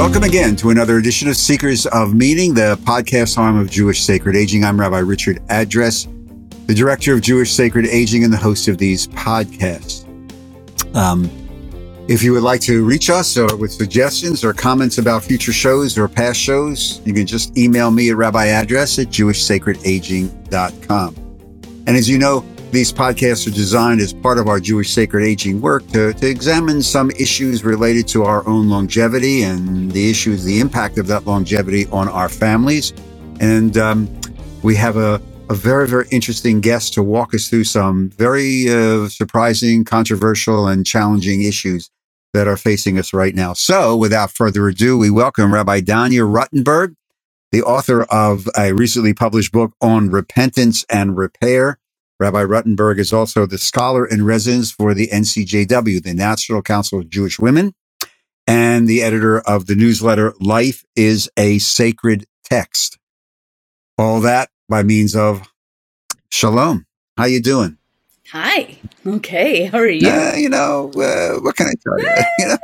Welcome again to another edition of Seekers of Meaning, the podcast arm of Jewish Sacred Aging. I'm Rabbi Richard Address, the director of Jewish Sacred Aging and the host of these podcasts. Um, if you would like to reach us or with suggestions or comments about future shows or past shows, you can just email me at rabbiaddress at jewishsacredaging.com. And as you know, these podcasts are designed as part of our Jewish sacred aging work to, to examine some issues related to our own longevity and the issues, the impact of that longevity on our families. And um, we have a, a very, very interesting guest to walk us through some very uh, surprising, controversial, and challenging issues that are facing us right now. So, without further ado, we welcome Rabbi Danya Ruttenberg, the author of a recently published book on repentance and repair. Rabbi Ruttenberg is also the scholar in residence for the NCJW, the National Council of Jewish Women, and the editor of the newsletter Life is a Sacred Text. All that by means of Shalom. How you doing? Hi. Okay. How are you? Uh, you know, uh, what can I tell you? you know,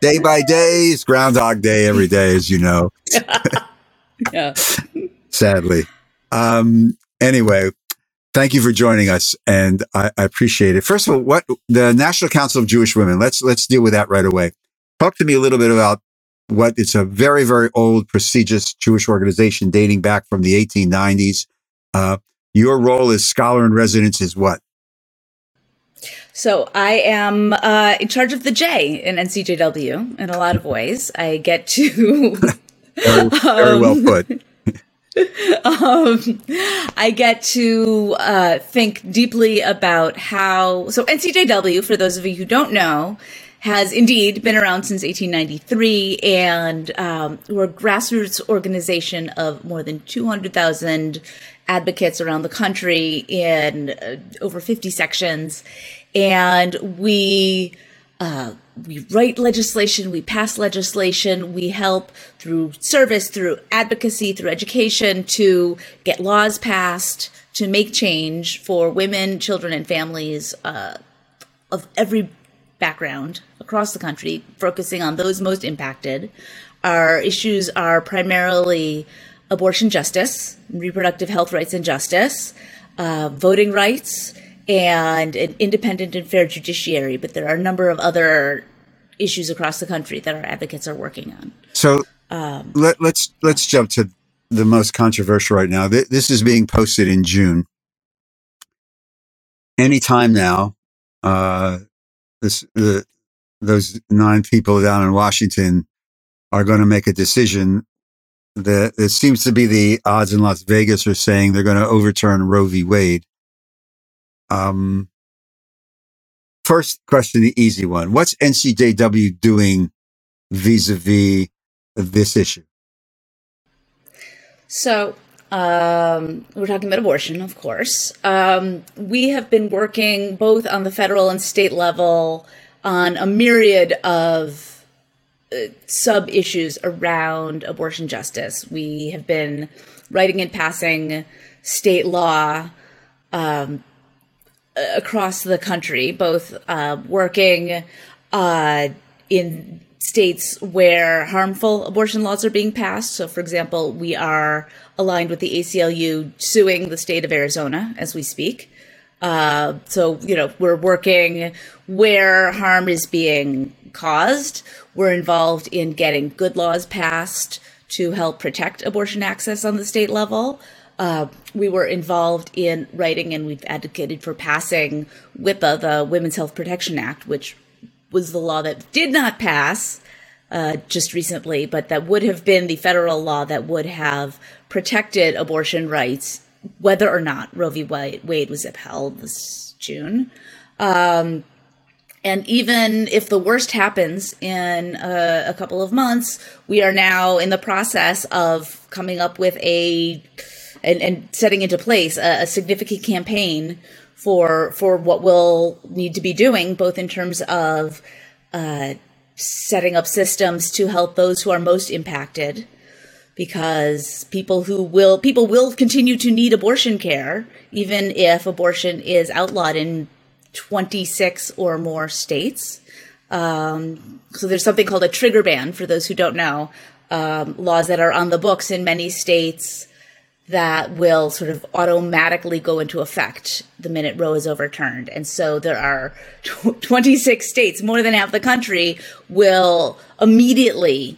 day by day, it's Groundhog Day every day, as you know. yeah. Sadly. Um, anyway, Thank you for joining us, and I, I, appreciate it. First of all, what the National Council of Jewish Women? Let's let's deal with that right away. Talk to me a little bit about what it's a very very old, prestigious Jewish organization dating back from the 1890s. Uh, your role as scholar in residence is what? So I am uh, in charge of the J in NCJW in a lot of ways. I get to very, very well put. um, I get to uh, think deeply about how. So, NCJW, for those of you who don't know, has indeed been around since 1893, and um, we're a grassroots organization of more than 200,000 advocates around the country in uh, over 50 sections. And we uh, we write legislation, we pass legislation, we help through service, through advocacy, through education to get laws passed, to make change for women, children, and families uh, of every background across the country, focusing on those most impacted. Our issues are primarily abortion justice, reproductive health rights and justice, uh, voting rights, and an independent and fair judiciary, but there are a number of other issues across the country that our advocates are working on. So um, let, us let's, let's jump to the most controversial right now. This is being posted in June. Anytime now, uh, this the those nine people down in Washington are going to make a decision that it seems to be the odds in Las Vegas are saying they're going to overturn Roe v. Wade. Um, first question, the easy one. What's NCJW doing vis-a-vis this issue? So, um, we're talking about abortion, of course. Um, we have been working both on the federal and state level on a myriad of uh, sub issues around abortion justice. We have been writing and passing state law um, across the country, both uh, working uh, in states where harmful abortion laws are being passed. So, for example, we are aligned with the ACLU suing the state of Arizona as we speak. Uh, so, you know, we're working where harm is being caused. We're involved in getting good laws passed to help protect abortion access on the state level. Uh, we were involved in writing and we've advocated for passing WHPA, the Women's Health Protection Act, which was the law that did not pass uh, just recently, but that would have been the federal law that would have protected abortion rights, whether or not Roe v. Wade was upheld this June. Um, and even if the worst happens in a, a couple of months, we are now in the process of coming up with a and, and setting into place a, a significant campaign for for what we'll need to be doing, both in terms of uh, setting up systems to help those who are most impacted, because people who will people will continue to need abortion care even if abortion is outlawed in 26 or more states. Um, so there's something called a trigger ban for those who don't know. Um, laws that are on the books in many states that will sort of automatically go into effect the minute Roe is overturned. And so there are 26 states, more than half the country, will immediately,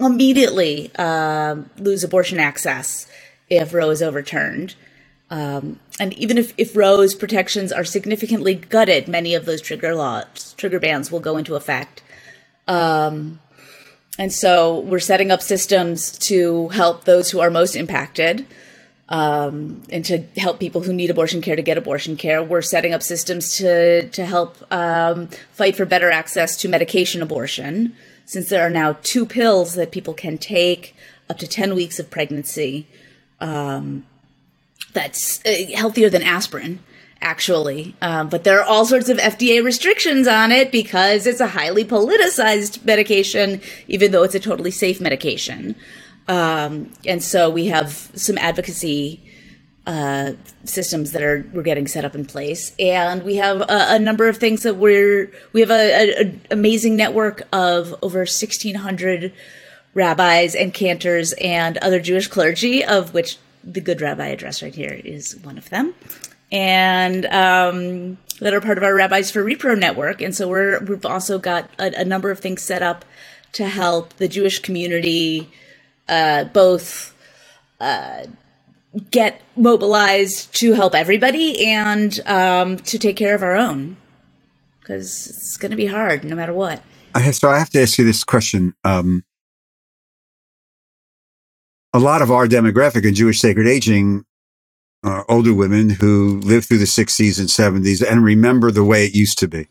immediately uh, lose abortion access if Roe is overturned. Um, and even if, if Roe's protections are significantly gutted, many of those trigger laws, trigger bans will go into effect. Um, and so we're setting up systems to help those who are most impacted um, and to help people who need abortion care to get abortion care. We're setting up systems to, to help um, fight for better access to medication abortion, since there are now two pills that people can take up to 10 weeks of pregnancy. Um, that's uh, healthier than aspirin actually. Um, but there are all sorts of FDA restrictions on it because it's a highly politicized medication, even though it's a totally safe medication. Um, and so we have some advocacy uh, systems that are we're getting set up in place, and we have a, a number of things that we're we have an amazing network of over 1,600 rabbis and cantors and other Jewish clergy, of which the Good Rabbi address right here is one of them, and um, that are part of our Rabbis for Repro network. And so we're we've also got a, a number of things set up to help the Jewish community uh, both uh, get mobilized to help everybody and um, to take care of our own because it's going to be hard no matter what. I so I have to ask you this question. Um, a lot of our demographic in Jewish sacred aging are older women who lived through the 60s and 70s and remember the way it used to be.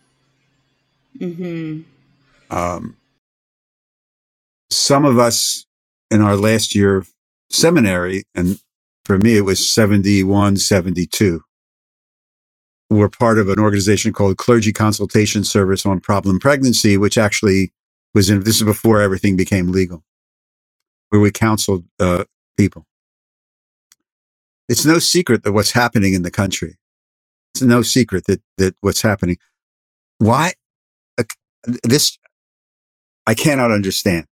Mm-hmm. Um, some of us in our last year of seminary, and for me, it was 71, 72. We're part of an organization called Clergy Consultation Service on Problem Pregnancy, which actually was in, this is before everything became legal, where we counseled uh, people. It's no secret that what's happening in the country. It's no secret that, that what's happening. Why? Uh, this, I cannot understand.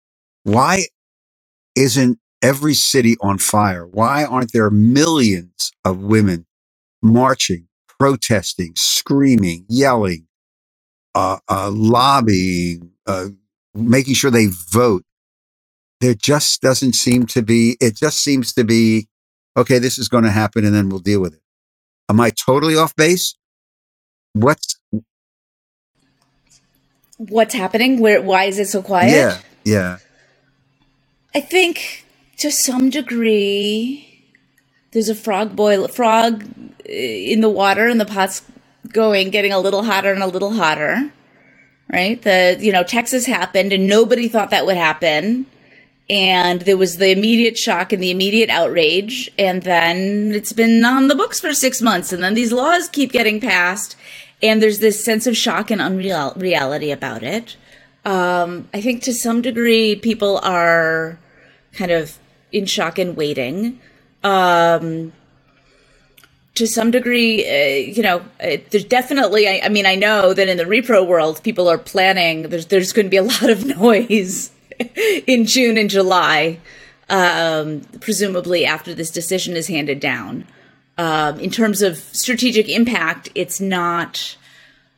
Why isn't every city on fire? Why aren't there millions of women marching, protesting, screaming, yelling, uh, uh, lobbying, uh, making sure they vote? There just doesn't seem to be, it just seems to be, okay, this is going to happen and then we'll deal with it. Am I totally off base? What's, what's happening? Where, why is it so quiet? Yeah. Yeah. I think to some degree, there's a frog boil, frog eh, in the water, and the pot's going, getting a little hotter and a little hotter. Right? The you know Texas happened, and nobody thought that would happen. And there was the immediate shock and the immediate outrage. And then it's been on the books for six months. And then these laws keep getting passed. And there's this sense of shock and unreality about it. Um, I think to some degree, people are kind of in shock and waiting. Um, to some degree, uh, you know, uh, there's definitely. I, I, mean, I know that in the repro world, people are planning. There's there's going to be a lot of noise in June and July, um, presumably after this decision is handed down. Um, in terms of strategic impact, it's not.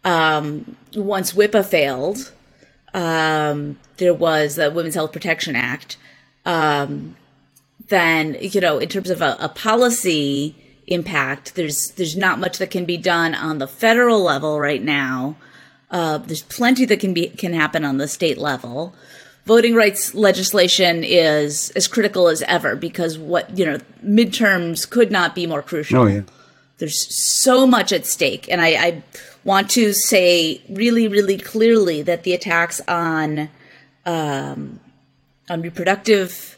Um, once WHPA failed, um, there was the Women's Health Protection Act um, then you know in terms of a, a, policy impact there's there's not much that can be done on the federal level right now uh, there's plenty that can be can happen on the state level voting rights legislation is as critical as ever because what you know midterms could not be more crucial oh, yeah. there's so much at stake and I, I want to say really really clearly that the attacks on um, on reproductive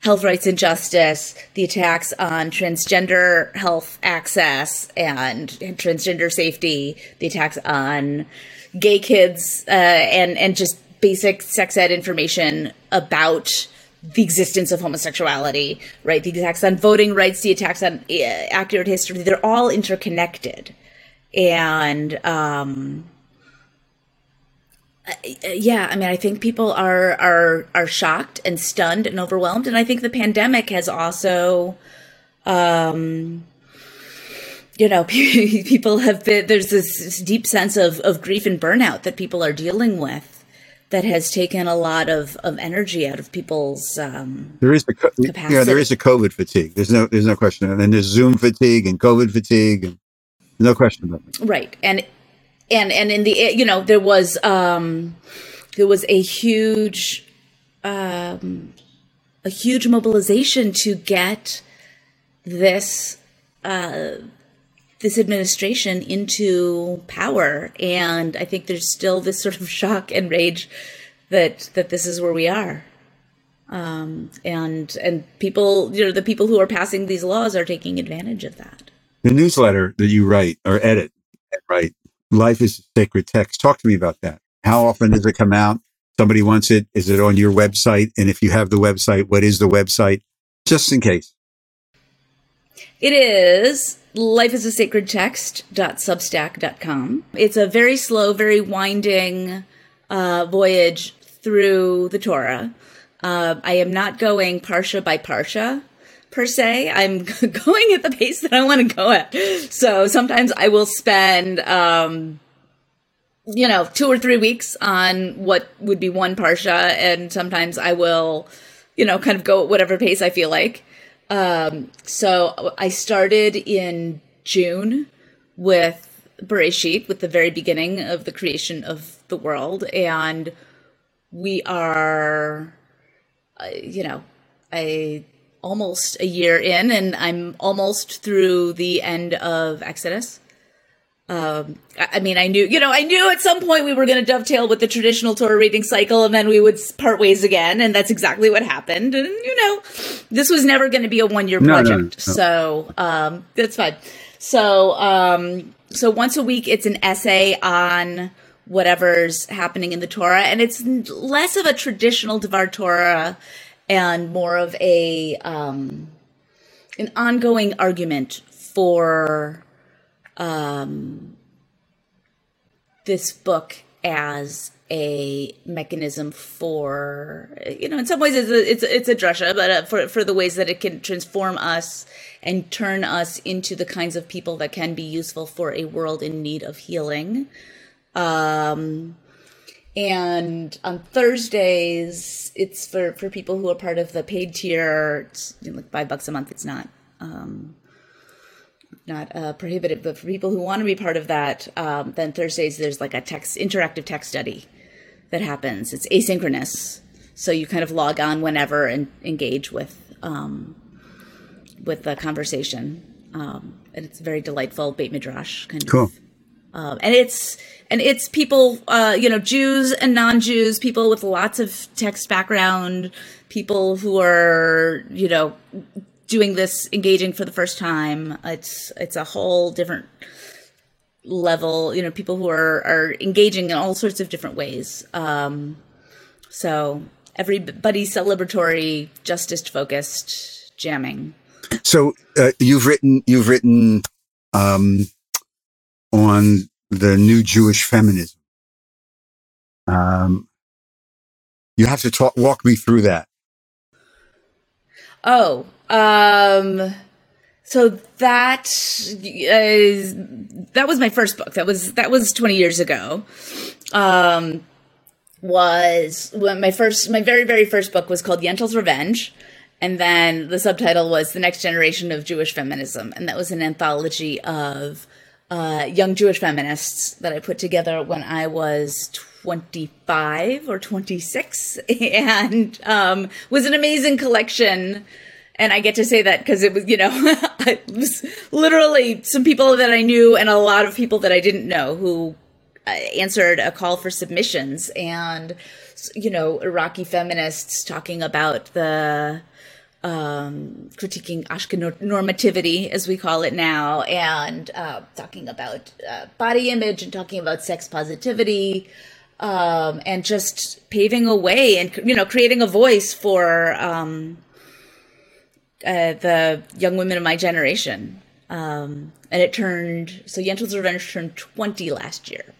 health rights and justice, the attacks on transgender health access and, transgender safety, the attacks on gay kids, uh, and and just basic sex ed information about the existence of homosexuality, right? The attacks on voting rights, the attacks on uh, accurate history, they're all interconnected. And um, yeah, I mean, I think people are are are shocked and stunned and overwhelmed, and I think the pandemic has also, um, you know, people have been there's this deep sense of of grief and burnout that people are dealing with that has taken a lot of, of energy out of people's um, there is a capacity. yeah there is a COVID fatigue. There's no there's no question, and then there's Zoom fatigue and COVID fatigue, and no question about it. Right, and and and in the you know there was um, there was a huge um, a huge mobilization to get this uh, this administration into power. And I think there's still this sort of shock and rage that that this is where we are. Um, and and people, you know, the people who are passing these laws are taking advantage of that. The newsletter that you write or edit, right? Life is a sacred text. Talk to me about that. How often does it come out? Somebody wants it. Is it on your website? And if you have the website, what is the website? Just in case. It is life is a sacred text.substack.com. It's a very slow, very winding uh, voyage through the Torah. Uh, I am not going parsha by parsha per se. I'm going at the pace that I want to go at. So sometimes I will spend, um, you know, two or three weeks on what would be one parsha, and sometimes I will, you know, kind of go at whatever pace I feel like. Um, so I started in June with Bereshit, with the very beginning of the creation of the world, and we are, uh, you know, a almost a year in, and I'm almost through the end of Exodus. Um, I mean, I knew, you know, I knew at some point we were going to dovetail with the traditional Torah reading cycle and then we would part ways again. And that's exactly what happened. And, you know, this was never going to be a one year project. No, no, no. So, um, that's fine. So, um, so once a week, it's an essay on whatever's happening in the Torah. And it's less of a traditional Devar Torah and more of a, um, an ongoing argument for um, this book as a mechanism for you know in some ways it's a it's, it's a drasha but uh, for for the ways that it can transform us and turn us into the kinds of people that can be useful for a world in need of healing um and on Thursdays, it's for, for people who are part of the paid tier. It's like five bucks a month. It's not um, not uh, prohibited, but for people who want to be part of that, um, then Thursdays there's like a text interactive text study that happens. It's asynchronous, so you kind of log on whenever and engage with um, with the conversation, um, and it's very delightful Beit Midrash kind of. Cool. Um, and it's and it's people, uh, you know, Jews and non-Jews, people with lots of text background, people who are, you know, doing this engaging for the first time it's it's a whole different level you know people who are are engaging in all sorts of different ways. Um so everybody celebratory justice focused jamming. So uh, you've written you've written um on the new jewish feminism. Um you have to talk walk me through that. Oh um, so that is that was my first book. That was that was 20 years ago. Um, was my first my very very first book was called Yentl's Revenge. And then the subtitle was The Next Generation of Jewish Feminism. And that was an anthology of uh, young Jewish feminists that I put together when I was 25 or 26. And um, was an amazing collection and I get to say that because it was, you know, it was literally some people that I knew and a lot of people that I didn't know who uh, answered a call for submissions and, you know, Iraqi feminists talking about the, um, critiquing Ashken normativity, as we call it now, and uh, talking about uh, body image and talking about sex positivity, um, and just paving a way and you know creating a voice for um, uh, the young women of my generation. Um, and it turned so Yentl's Revenge turned twenty last year.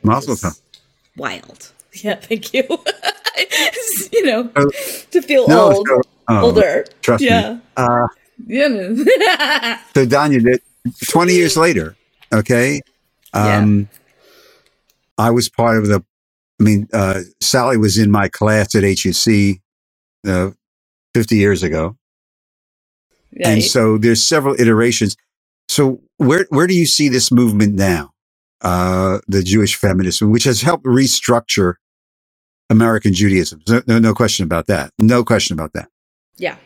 Wild. Yeah, thank you. you know, uh, to feel no, old, so, oh, older. Trust yeah. me. Uh, yeah. so, Danya, 20 years later, okay, um, yeah. I was part of the, I mean, uh, Sally was in my class at HUC uh, 50 years ago. Right. And so there's several iterations. So where, where do you see this movement now? Uh, the Jewish feminism, which has helped restructure American Judaism. No, no, no question about that. No question about that. Yeah.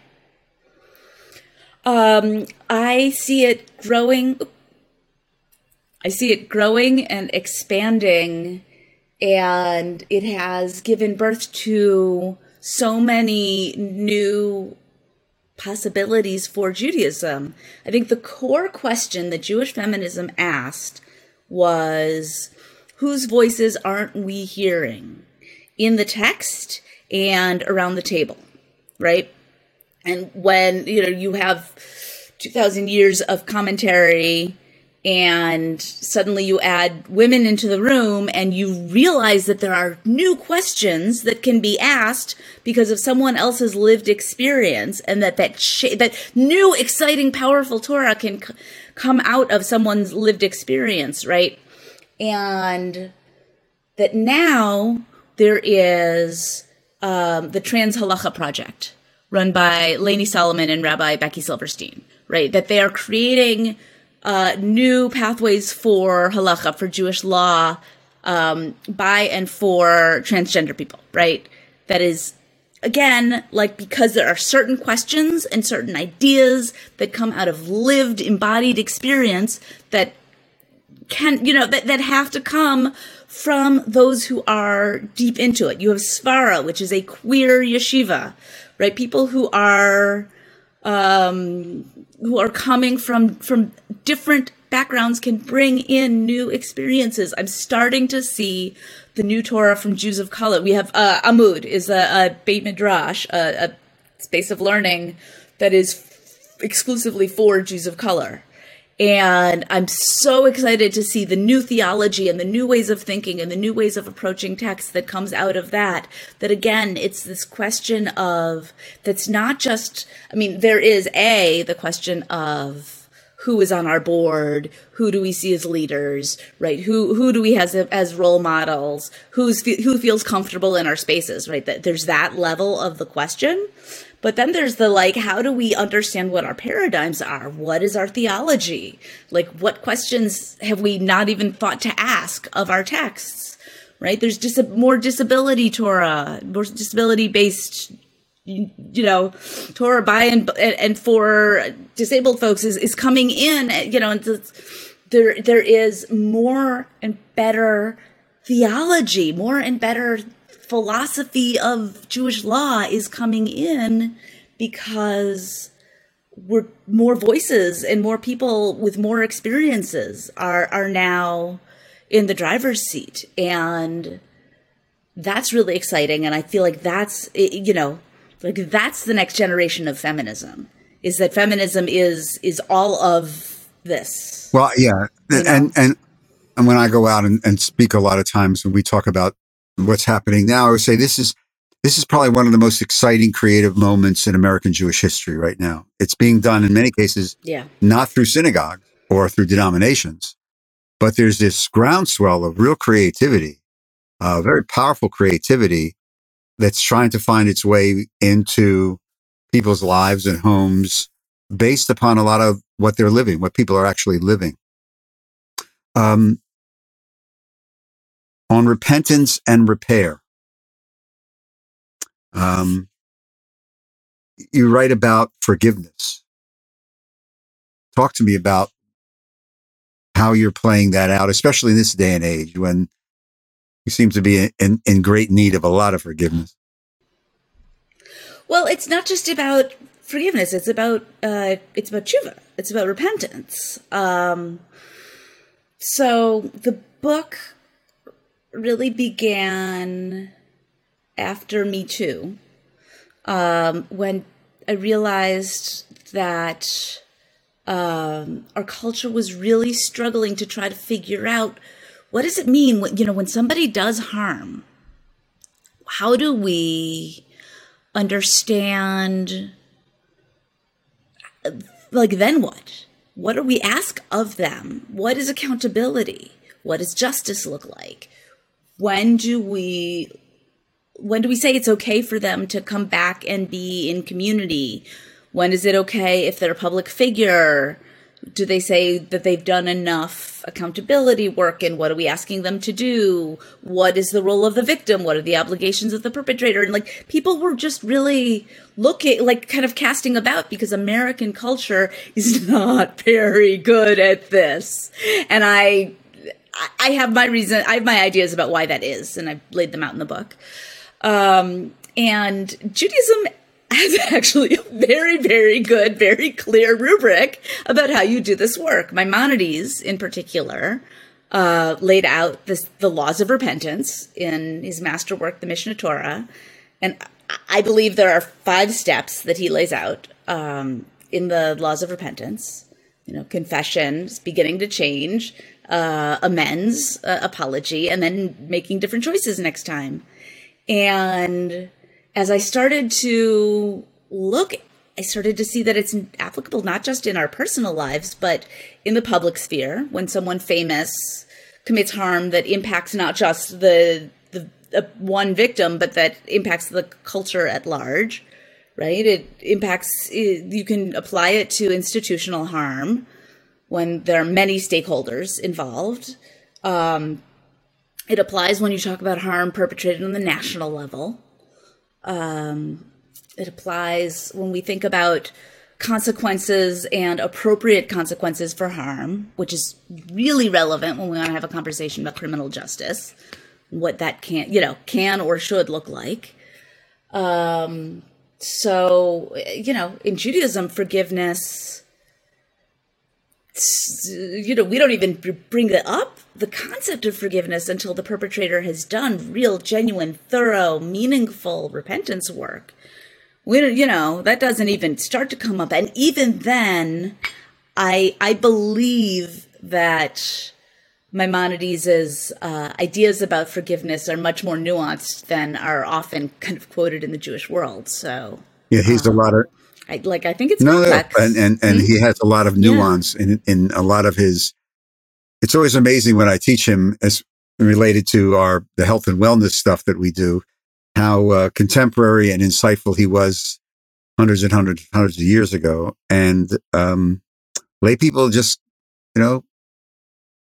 Um, I see it growing. I see it growing and expanding, and it has given birth to so many new possibilities for Judaism. I think the core question that Jewish feminism asked was whose voices aren't we hearing in the text and around the table, right? And when, you know, you have 2000 years of commentary and suddenly you add women into the room and you realize that there are new questions that can be asked because of someone else's lived experience and that that that new exciting powerful torah can c- come out of someone's lived experience right? And that now there is um, the trans halacha project run by Laynie Soloman and Rabbi Becky Silverstein right? That they are creating uh, new pathways for halacha, for Jewish law, um, by and for transgender people, right? That is, again, like because there are certain questions and certain ideas that come out of lived, embodied experience that can, you know, that, that have to come from those who are deep into it. You have Svara, which is a queer yeshiva, right? People who are, um, who are coming from from different backgrounds can bring in new experiences. I'm starting to see the new Torah from Jews of color. We have uh, Amud is a, a Beit Midrash, a, a space of learning that is exclusively for Jews of color. And I'm so excited to see the new theology and the new ways of thinking and the new ways of approaching text that comes out of that. That again, it's this question of that's not just, I mean, there is A, the question of who is on our board, who do we see as leaders, right? Who who do we as, as role models? Who's who feels comfortable in our spaces, right? That there's that level of the question. But then there's the like, how do we understand what our paradigms are? What is our theology? Like, what questions have we not even thought to ask of our texts? Right? There's just a more disability Torah, more disability based you know, Torah by and and for disabled folks is, is coming in. You know, there there is more and better theology, more and better philosophy of Jewish law is coming in because we're more voices and more people with more experiences are are now in the driver's seat. And that's really exciting. And i feel like that's you know like that's the next generation of feminism is that feminism is is all of this. Well yeah. And, and and and when i go out and, and speak a lot of times when we talk about what's happening now, I would say this is this is probably one of the most exciting creative moments in American Jewish history right now. It's being done in many cases, yeah. not through synagogues or through denominations, but there's this groundswell of real creativity, uh, very powerful creativity that's trying to find its way into people's lives and homes based upon a lot of what they're living, what people are actually living. Um, on repentance and repair. Um, you write about forgiveness. Talk to me about how you're playing that out, especially in this day and age when you seem to be in, in great need of a lot of forgiveness. Well, it's not just about forgiveness; it's about uh, it's about tshuva. It's about repentance. Um, so the book really began after Me Too, um, when I realized that um, our culture was really struggling to try to figure out what does it mean when you know when somebody does harm, how do we understand like then what? What do we ask of them? What is accountability what does justice look like when do we when do we say it's okay for them to come back and be in community? When is it okay if they're a public figure? Do they say that they've done enough accountability work and what are we asking them to do? What is the role of the victim? What are the obligations of the perpetrator? And like people were just really looking like kind of casting about because american culture is not very good at this. And i i have my reason i have my ideas about why that is and i've laid them out in the book um, and judaism has actually a very, very good, very clear rubric about how you do this work. Maimonides, in particular, uh, laid out this, the laws of repentance in his masterwork, the Mishneh Torah. And I believe there are five steps that he lays out um, in the laws of repentance. You know, confession, beginning to change, uh, amends, uh, apology, and then making different choices next time. And as I started to look, I started to see that it's applicable not just in our personal lives, but in the public sphere when someone famous commits harm that impacts not just the the uh, one victim, but that impacts the culture at large. Right? It impacts. You can apply it to institutional harm when there are many stakeholders involved. Um, it applies when you talk about harm perpetrated on the national level. Um, it applies when we think about consequences and appropriate consequences for harm, which is really relevant when we want to have a conversation about criminal justice, what that can, you know, can or should look like. Um, so, you know, in Judaism, forgiveness, you know, we don't even bring it up, the concept of forgiveness, until the perpetrator has done real, genuine, thorough, meaningful repentance work. We don't, you know that doesn't even start to come up. And even then i i believe that maimonides' uh, ideas about forgiveness are much more nuanced than are often kind of quoted in the jewish world so yeah he's um, a lot of I, like i think it's no, complex. and and, and mm-hmm. he has a lot of nuance yeah. in in a lot of his it's always amazing when i teach him as related to our the health and wellness stuff that we do how uh, contemporary and insightful he was hundreds and hundreds hundreds of years ago. And um, lay people just, you know,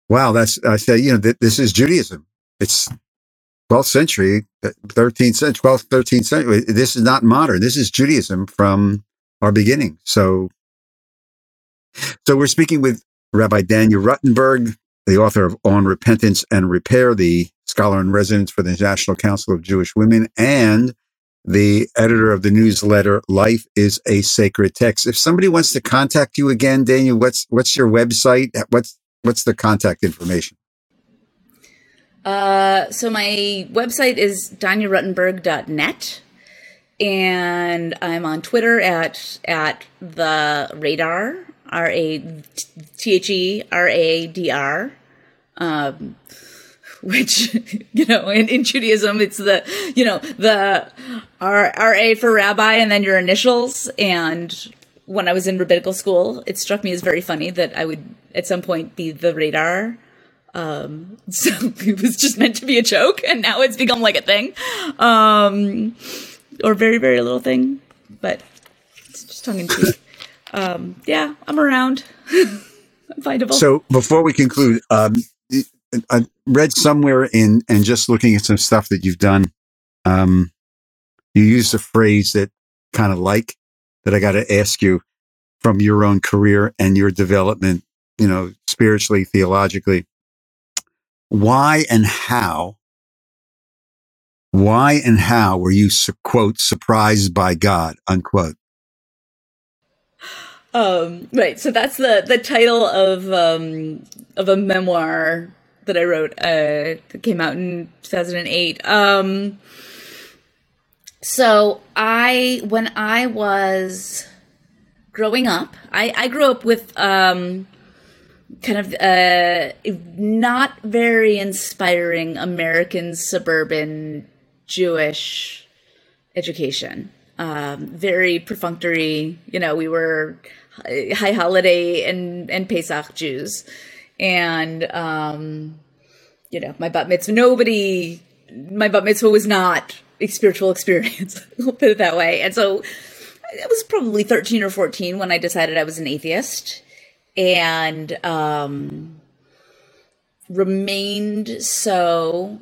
wow, that's, I say, you know, th- this is Judaism. It's 12th century, 13th century, 12th, 13th century. This is not modern. This is Judaism from our beginning. So, so we're speaking with Rabbi Danya Ruttenberg, the author of On Repentance and Repair, the scholar in residence for the National Council of Jewish Women, and the editor of the newsletter Life is a Sacred Text. If somebody wants to contact you again, Danya, what's what's your website? What's what's the contact information? Uh, so my website is danyaruttenberg.net and I'm on Twitter at at the radar R A T H E R A D R. Um, which you know in, in Judaism it's the you know the R R A for rabbi and then your initials and when I was in rabbinical school it struck me as very funny that I would at some point be the radar um so it was just meant to be a joke and now it's become like a thing um or very very little thing but it's just tongue in cheek um yeah I'm around I'm findable so before we conclude um I read somewhere in and just looking at some stuff that you've done, um, you used a phrase that kind of like that I got to ask you from your own career and your development, you know, spiritually, theologically. Why and how? Why and how were you quote surprised by God unquote? Um, right. So that's the the title of um, of a memoir that I wrote uh, that came out in 2008. Um, so I, when I was growing up, I, I grew up with um, kind of uh, not very inspiring American suburban Jewish education. Um, very perfunctory. You know, we were high holiday and and Pesach Jews, and um, you know, my bat mitzvah. Nobody, my bat mitzvah was not a spiritual experience. we'll put it that way. And so, I was probably thirteen or fourteen when I decided I was an atheist, and um, remained so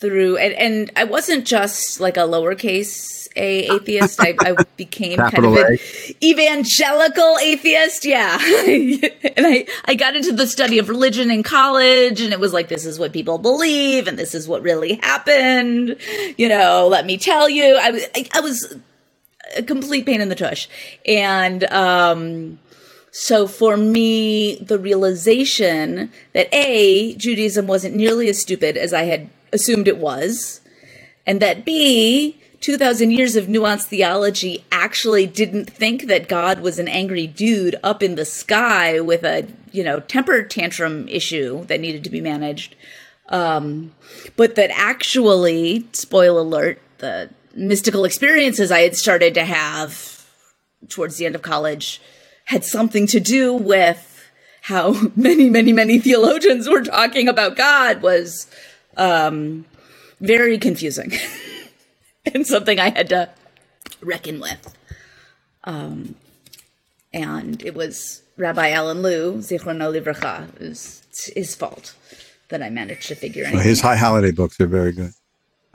through and, and I wasn't just like a lowercase a atheist. I, I became kind of an evangelical atheist. Yeah. and I, I got into the study of religion in college and it was like, this is what people believe and this is what really happened. You know, let me tell you, I, I, I was a complete pain in the tush. And, um, so for me, the realization that A, Judaism wasn't nearly as stupid as I had assumed it was, and that B, 2,000 years of nuanced theology actually didn't think that God was an angry dude up in the sky with a, you know, temper tantrum issue that needed to be managed. Um, but that actually, spoil alert, the mystical experiences I had started to have towards the end of college had something to do with how many, many, many theologians were talking about God was um, very confusing and something I had to reckon with. Um, and it was Rabbi Alan Lew, Zichrono Livracha, is his fault that I managed to figure out. Well, his high holiday books are very good.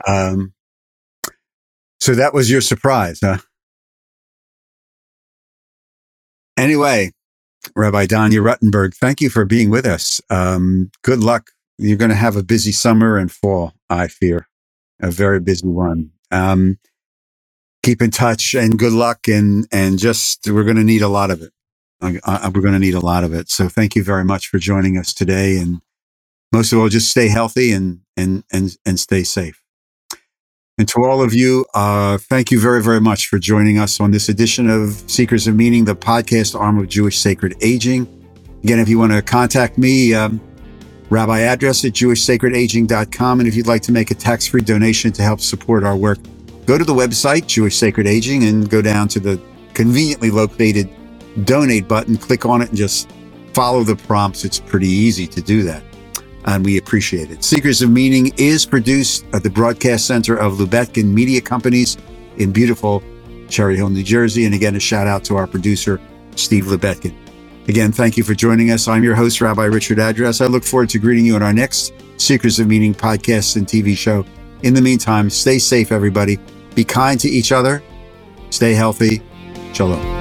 Um, so that was your surprise, huh? Anyway, Rabbi Danya Ruttenberg, thank you for being with us. Um, good luck you're going to have a busy summer and fall, I fear, a very busy one. Um, keep in touch and good luck. And, and just, we're going to need a lot of it. Uh, we're going to need a lot of it. So thank you very much for joining us today. And most of all, just stay healthy and, and, and, and stay safe. And to all of you, uh, thank you very, very much for joining us on this edition of Seekers of Meaning, the podcast arm of Jewish Sacred Aging. Again, if you want to contact me, um, rabbi address at jewishsacredaging.com. And if you'd like to make a tax free donation to help support our work, go to the website, Jewish Sacred Aging, and go down to the conveniently located donate button, click on it, and just follow the prompts. It's pretty easy to do that. And we appreciate it. Seekers of Meaning is produced at the Broadcast Center of Lubetkin Media Companies in beautiful Cherry Hill, New Jersey. And again, a shout out to our producer, Steve Lubetkin. Again, thank you for joining us. I'm your host, Rabbi Richard Address. I look forward to greeting you on our next Seekers of Meaning podcast and TV show. In the meantime, stay safe, everybody. Be kind to each other. Stay healthy. Shalom.